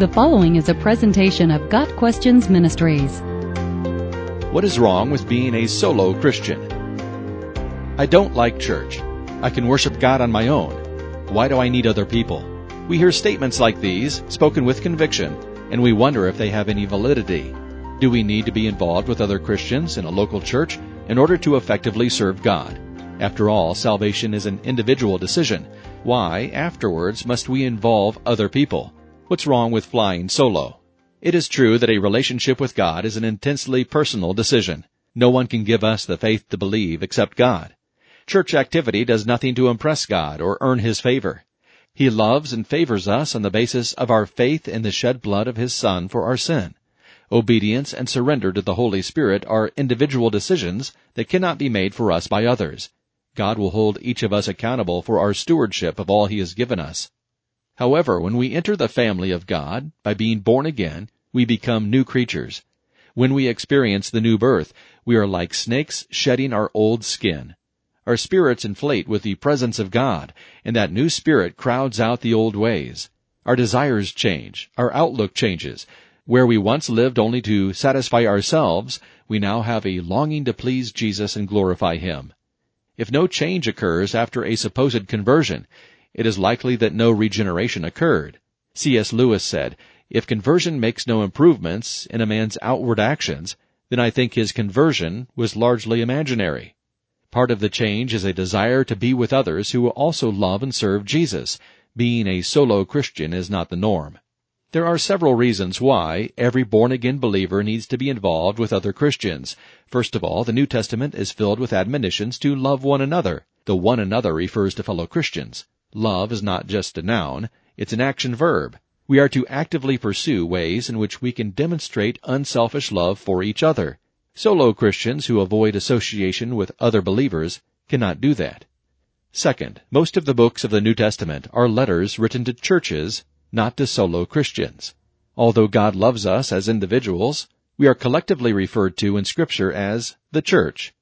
The following is a presentation of Got Questions Ministries. What is wrong with being a solo Christian? I don't like church. I can worship God on my own. Why do I need other people? We hear statements like these, spoken with conviction, and we wonder if they have any validity. Do we need to be involved with other Christians in a local church in order to effectively serve God? After all, salvation is an individual decision. Why, afterwards, must we involve other people? What's wrong with flying solo? It is true that a relationship with God is an intensely personal decision. No one can give us the faith to believe except God. Church activity does nothing to impress God or earn His favor. He loves and favors us on the basis of our faith in the shed blood of His Son for our sin. Obedience and surrender to the Holy Spirit are individual decisions that cannot be made for us by others. God will hold each of us accountable for our stewardship of all He has given us. However, when we enter the family of God, by being born again, we become new creatures. When we experience the new birth, we are like snakes shedding our old skin. Our spirits inflate with the presence of God, and that new spirit crowds out the old ways. Our desires change, our outlook changes. Where we once lived only to satisfy ourselves, we now have a longing to please Jesus and glorify Him. If no change occurs after a supposed conversion, it is likely that no regeneration occurred. C.S. Lewis said, If conversion makes no improvements in a man's outward actions, then I think his conversion was largely imaginary. Part of the change is a desire to be with others who also love and serve Jesus. Being a solo Christian is not the norm. There are several reasons why every born again believer needs to be involved with other Christians. First of all, the New Testament is filled with admonitions to love one another. The one another refers to fellow Christians. Love is not just a noun, it's an action verb. We are to actively pursue ways in which we can demonstrate unselfish love for each other. Solo Christians who avoid association with other believers cannot do that. Second, most of the books of the New Testament are letters written to churches, not to solo Christians. Although God loves us as individuals, we are collectively referred to in Scripture as the church.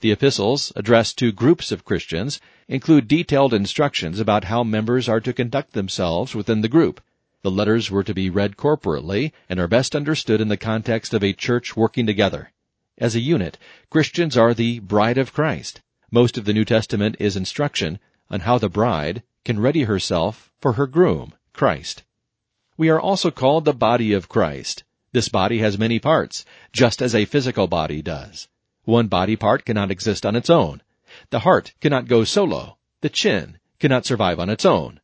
The epistles, addressed to groups of Christians, include detailed instructions about how members are to conduct themselves within the group. The letters were to be read corporately and are best understood in the context of a church working together. As a unit, Christians are the bride of Christ. Most of the New Testament is instruction on how the bride can ready herself for her groom, Christ. We are also called the body of Christ. This body has many parts, just as a physical body does. One body part cannot exist on its own. The heart cannot go solo. The chin cannot survive on its own.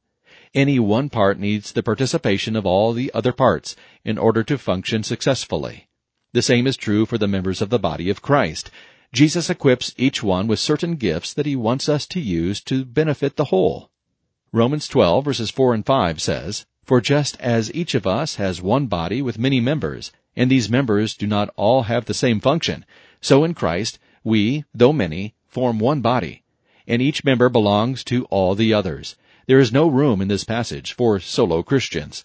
Any one part needs the participation of all the other parts in order to function successfully. The same is true for the members of the body of Christ. Jesus equips each one with certain gifts that he wants us to use to benefit the whole. Romans 12 verses 4 and 5 says, For just as each of us has one body with many members, and these members do not all have the same function, so in Christ, we, though many, form one body, and each member belongs to all the others. There is no room in this passage for solo Christians.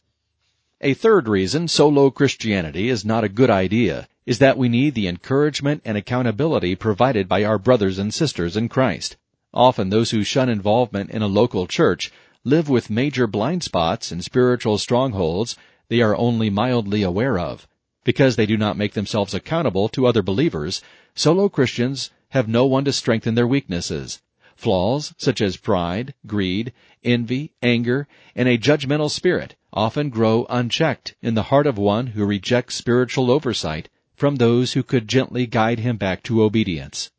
A third reason solo Christianity is not a good idea is that we need the encouragement and accountability provided by our brothers and sisters in Christ. Often those who shun involvement in a local church live with major blind spots and spiritual strongholds they are only mildly aware of. Because they do not make themselves accountable to other believers, solo Christians have no one to strengthen their weaknesses. Flaws such as pride, greed, envy, anger, and a judgmental spirit often grow unchecked in the heart of one who rejects spiritual oversight from those who could gently guide him back to obedience.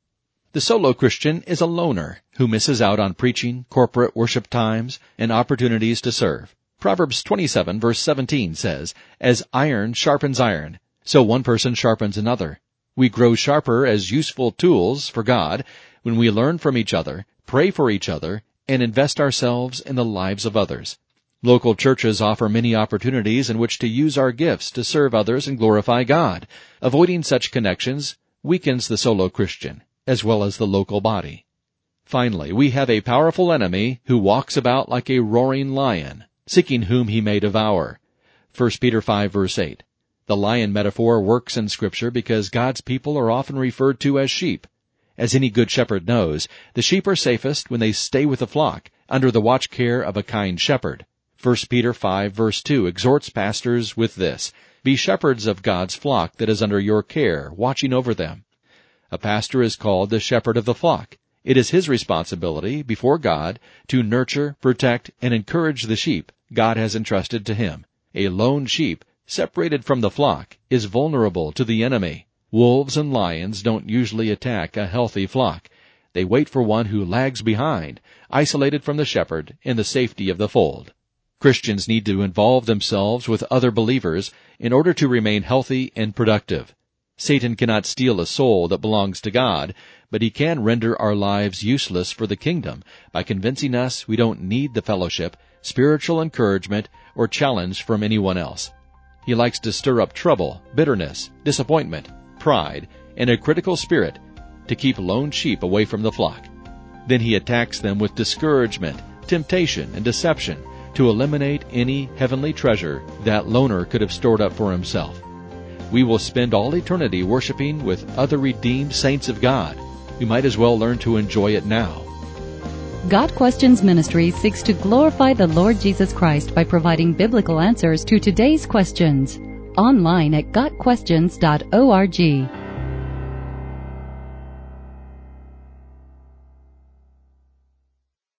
The solo Christian is a loner who misses out on preaching, corporate worship times, and opportunities to serve. Proverbs 27 verse 17 says, As iron sharpens iron, so one person sharpens another. We grow sharper as useful tools for God when we learn from each other, pray for each other, and invest ourselves in the lives of others. Local churches offer many opportunities in which to use our gifts to serve others and glorify God. Avoiding such connections weakens the solo Christian, as well as the local body. Finally, we have a powerful enemy who walks about like a roaring lion, seeking whom he may devour. 1 Peter 5 verse 8. The lion metaphor works in scripture because God's people are often referred to as sheep. As any good shepherd knows, the sheep are safest when they stay with the flock, under the watch care of a kind shepherd. 1 Peter 5 verse 2 exhorts pastors with this, Be shepherds of God's flock that is under your care, watching over them. A pastor is called the shepherd of the flock. It is his responsibility before God to nurture, protect, and encourage the sheep God has entrusted to him. A lone sheep, separated from the flock, is vulnerable to the enemy. Wolves and lions don't usually attack a healthy flock. They wait for one who lags behind, isolated from the shepherd in the safety of the fold. Christians need to involve themselves with other believers in order to remain healthy and productive. Satan cannot steal a soul that belongs to God, but he can render our lives useless for the kingdom by convincing us we don't need the fellowship, spiritual encouragement, or challenge from anyone else. He likes to stir up trouble, bitterness, disappointment, pride, and a critical spirit to keep lone sheep away from the flock. Then he attacks them with discouragement, temptation, and deception to eliminate any heavenly treasure that loner could have stored up for himself. We will spend all eternity worshiping with other redeemed saints of God. We might as well learn to enjoy it now. Got Questions Ministry seeks to glorify the Lord Jesus Christ by providing biblical answers to today's questions. Online at GotQuestions.org.